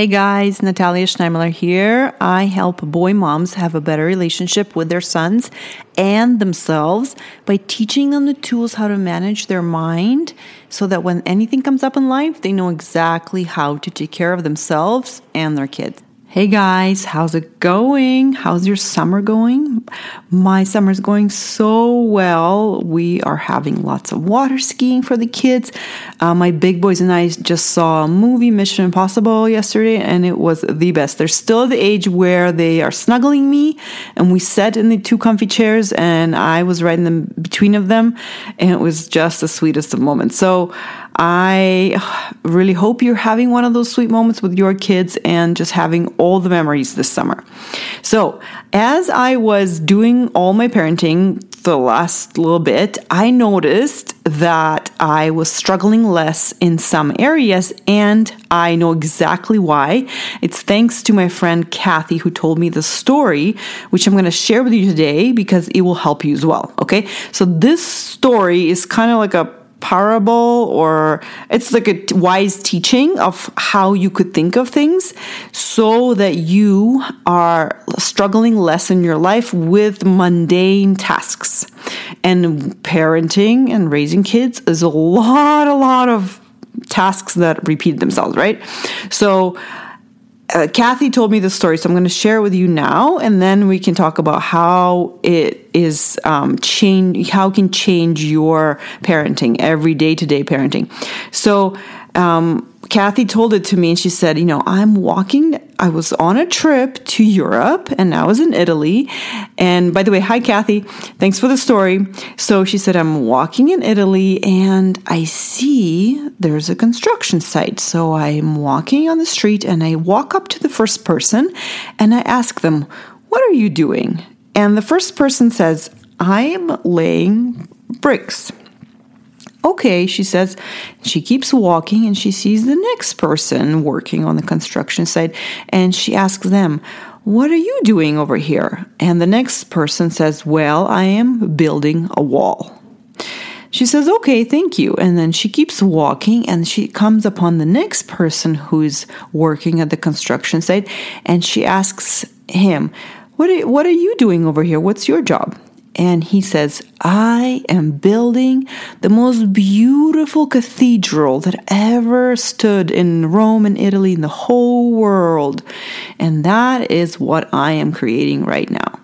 Hey guys, Natalia Schneimler here. I help boy moms have a better relationship with their sons and themselves by teaching them the tools how to manage their mind so that when anything comes up in life, they know exactly how to take care of themselves and their kids. Hey guys, how's it going? How's your summer going? My summer's going so well. We are having lots of water skiing for the kids. Uh, my big boys and I just saw a movie, Mission Impossible, yesterday, and it was the best. They're still the age where they are snuggling me, and we sat in the two comfy chairs, and I was right in the between of them, and it was just the sweetest of moments. So I really hope you're having one of those sweet moments with your kids and just having all the memories this summer. So, as I was doing all my parenting the last little bit, I noticed that I was struggling less in some areas, and I know exactly why. It's thanks to my friend Kathy who told me the story, which I'm going to share with you today because it will help you as well. Okay, so this story is kind of like a parable or it's like a wise teaching of how you could think of things so that you are struggling less in your life with mundane tasks. And parenting and raising kids is a lot, a lot of tasks that repeat themselves, right? So, uh, Kathy told me the story, so I'm going to share it with you now, and then we can talk about how it is um, change, how can change your parenting, every day to day parenting. So, um, Kathy told it to me and she said, You know, I'm walking, I was on a trip to Europe and I was in Italy. And by the way, hi, Kathy. Thanks for the story. So she said, I'm walking in Italy and I see there's a construction site. So I'm walking on the street and I walk up to the first person and I ask them, What are you doing? And the first person says, I'm laying bricks. Okay, she says. She keeps walking and she sees the next person working on the construction site and she asks them, What are you doing over here? And the next person says, Well, I am building a wall. She says, Okay, thank you. And then she keeps walking and she comes upon the next person who's working at the construction site and she asks him, What are, what are you doing over here? What's your job? And he says, I am building the most beautiful cathedral that ever stood in Rome and Italy in the whole world. And that is what I am creating right now.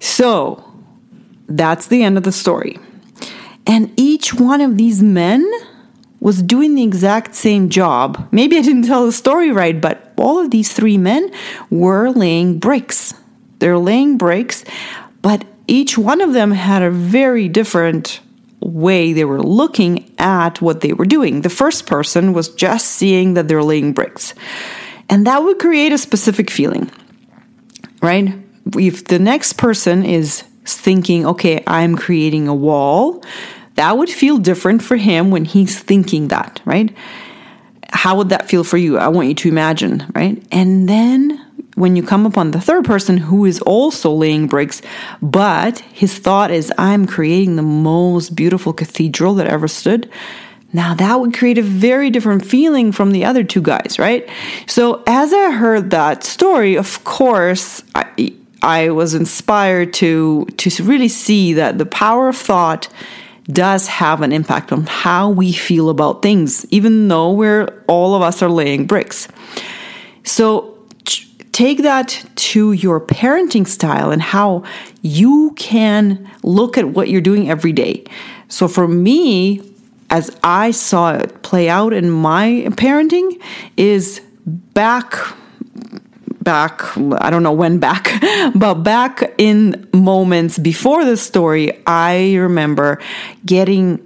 So that's the end of the story. And each one of these men was doing the exact same job. Maybe I didn't tell the story right, but all of these three men were laying bricks. They're laying bricks, but each one of them had a very different way they were looking at what they were doing. The first person was just seeing that they're laying bricks. And that would create a specific feeling, right? If the next person is thinking, okay, I'm creating a wall, that would feel different for him when he's thinking that, right? How would that feel for you? I want you to imagine, right? And then when you come upon the third person who is also laying bricks, but his thought is, I'm creating the most beautiful cathedral that ever stood. Now, that would create a very different feeling from the other two guys, right? So, as I heard that story, of course, I, I was inspired to, to really see that the power of thought does have an impact on how we feel about things, even though we're all of us are laying bricks. So, take that to your parenting style and how you can look at what you're doing every day. So for me, as I saw it play out in my parenting, is back back i don't know when back but back in moments before the story i remember getting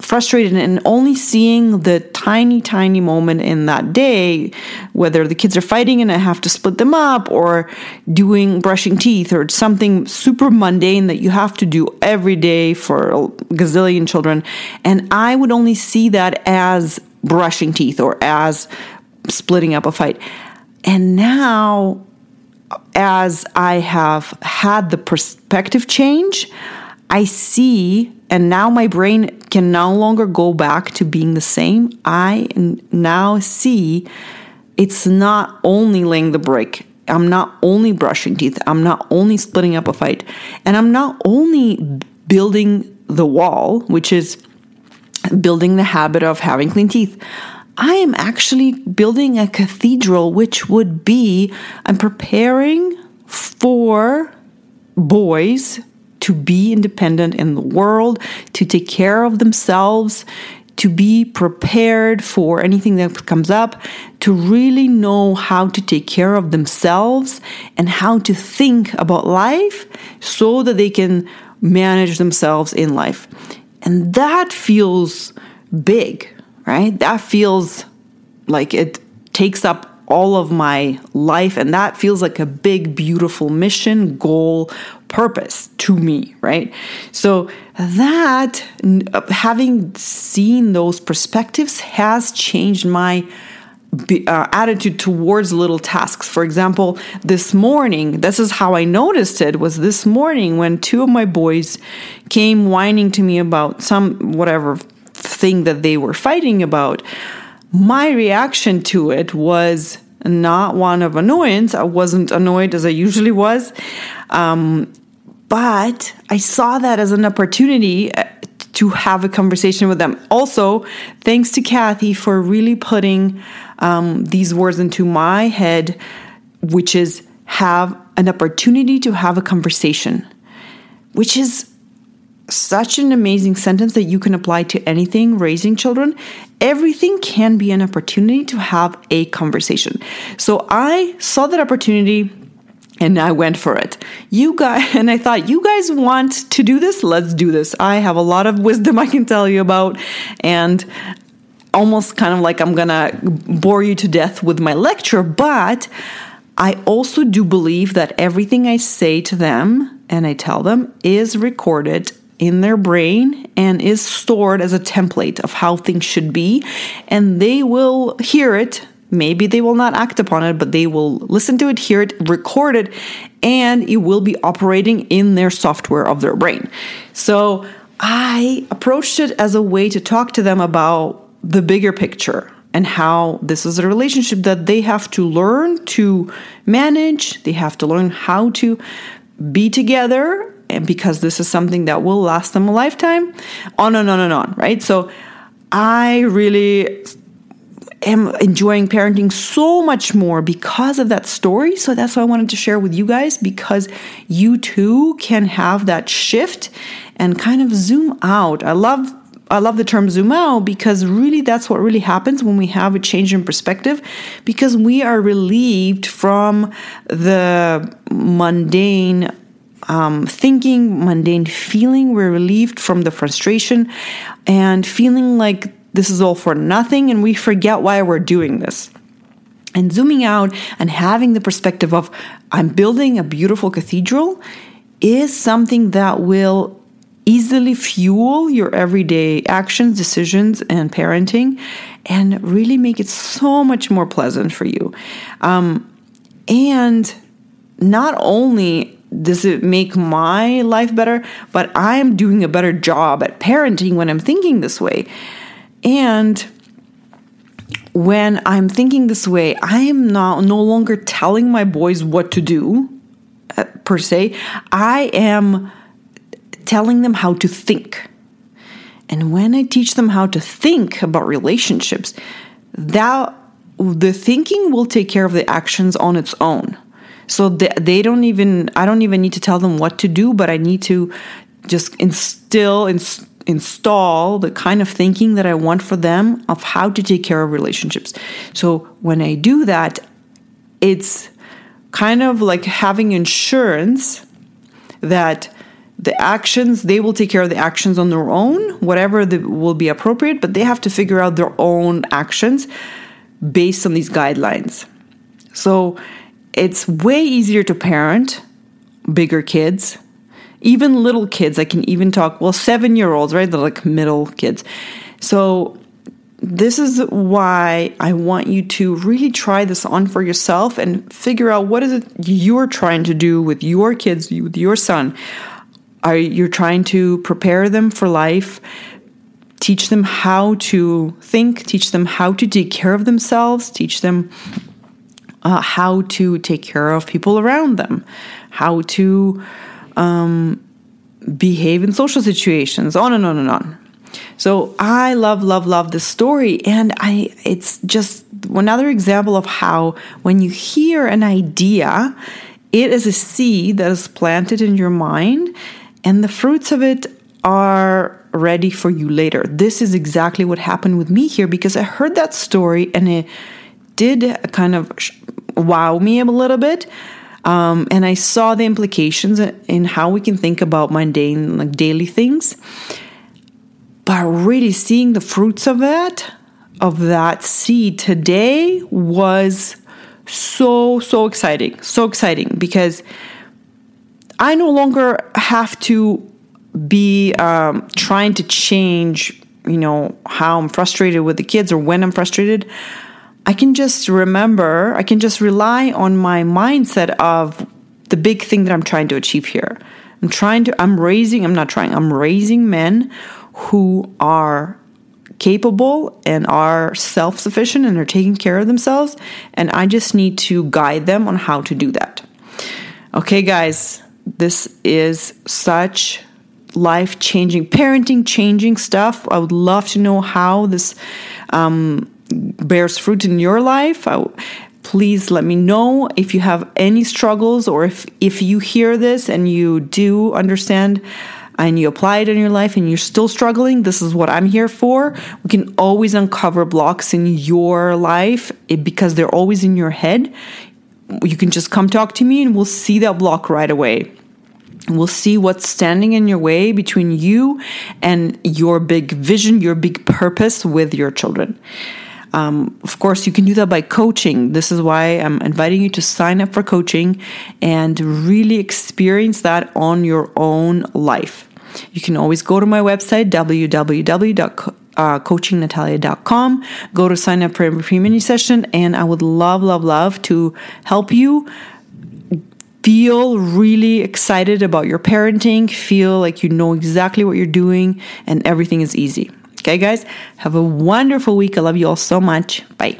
frustrated and only seeing the tiny, tiny moment in that day, whether the kids are fighting and I have to split them up, or doing brushing teeth, or something super mundane that you have to do every day for a gazillion children. And I would only see that as brushing teeth or as splitting up a fight. And now, as I have had the perspective change, I see, and now my brain can no longer go back to being the same. I now see it's not only laying the brick. I'm not only brushing teeth. I'm not only splitting up a fight. And I'm not only building the wall, which is building the habit of having clean teeth. I am actually building a cathedral, which would be I'm preparing for boys to be independent in the world, to take care of themselves, to be prepared for anything that comes up, to really know how to take care of themselves and how to think about life so that they can manage themselves in life. And that feels big, right? That feels like it takes up all of my life. And that feels like a big, beautiful mission, goal, purpose to me, right? So, that having seen those perspectives has changed my uh, attitude towards little tasks. For example, this morning, this is how I noticed it was this morning when two of my boys came whining to me about some whatever thing that they were fighting about. My reaction to it was not one of annoyance. I wasn't annoyed as I usually was. Um, but I saw that as an opportunity uh, to have a conversation with them. Also, thanks to Kathy for really putting um, these words into my head, which is have an opportunity to have a conversation, which is such an amazing sentence that you can apply to anything raising children. Everything can be an opportunity to have a conversation. So I saw that opportunity and I went for it. You guys, and I thought, you guys want to do this? Let's do this. I have a lot of wisdom I can tell you about, and almost kind of like I'm gonna bore you to death with my lecture, but I also do believe that everything I say to them and I tell them is recorded in their brain and is stored as a template of how things should be, and they will hear it. Maybe they will not act upon it, but they will listen to it, hear it, record it, and it will be operating in their software of their brain. So I approached it as a way to talk to them about the bigger picture and how this is a relationship that they have to learn to manage. They have to learn how to be together and because this is something that will last them a lifetime. On and on and on, right? So I really am enjoying parenting so much more because of that story. So that's why I wanted to share with you guys because you too can have that shift and kind of zoom out. I love I love the term zoom out because really that's what really happens when we have a change in perspective because we are relieved from the mundane um, thinking, mundane feeling. We're relieved from the frustration and feeling like this is all for nothing and we forget why we're doing this. And zooming out and having the perspective of, I'm building a beautiful cathedral is something that will easily fuel your everyday actions, decisions, and parenting, and really make it so much more pleasant for you. Um, and not only does it make my life better, but I'm doing a better job at parenting when I'm thinking this way. And when I'm thinking this way, I am not no longer telling my boys what to do uh, per se. I am telling them how to think. And when I teach them how to think about relationships, that the thinking will take care of the actions on its own. So they, they don't even I don't even need to tell them what to do, but I need to just instill ins, install the kind of thinking that I want for them of how to take care of relationships. So when I do that, it's kind of like having insurance that the actions they will take care of the actions on their own whatever the, will be appropriate but they have to figure out their own actions based on these guidelines so it's way easier to parent bigger kids even little kids i can even talk well seven year olds right they're like middle kids so this is why I want you to really try this on for yourself and figure out what is it you're trying to do with your kids, with your son. Are you trying to prepare them for life? Teach them how to think, teach them how to take care of themselves, teach them uh, how to take care of people around them, how to um, behave in social situations, on and on and on. So I love, love, love this story, and I it's just another example of how when you hear an idea, it is a seed that is planted in your mind, and the fruits of it are ready for you later. This is exactly what happened with me here because I heard that story and it did kind of wow me a little bit. Um, and I saw the implications in how we can think about mundane, like daily things. But really seeing the fruits of that, of that seed today was so, so exciting. So exciting because I no longer have to be um, trying to change, you know, how I'm frustrated with the kids or when I'm frustrated. I can just remember, I can just rely on my mindset of the big thing that I'm trying to achieve here. I'm trying to, I'm raising, I'm not trying, I'm raising men who are capable and are self sufficient and are taking care of themselves. And I just need to guide them on how to do that. Okay, guys, this is such life changing, parenting changing stuff. I would love to know how this um, bears fruit in your life. I, please let me know if you have any struggles or if, if you hear this and you do understand and you apply it in your life and you're still struggling, this is what I'm here for. We can always uncover blocks in your life eh, because they're always in your head. You can just come talk to me and we'll see that block right away. We'll see what's standing in your way between you and your big vision, your big purpose with your children. Um, of course, you can do that by coaching. This is why I'm inviting you to sign up for coaching and really experience that on your own life. You can always go to my website, www.coachingnatalia.com, go to sign up for a free mini session, and I would love, love, love to help you feel really excited about your parenting, feel like you know exactly what you're doing, and everything is easy. Okay, guys, have a wonderful week. I love you all so much. Bye.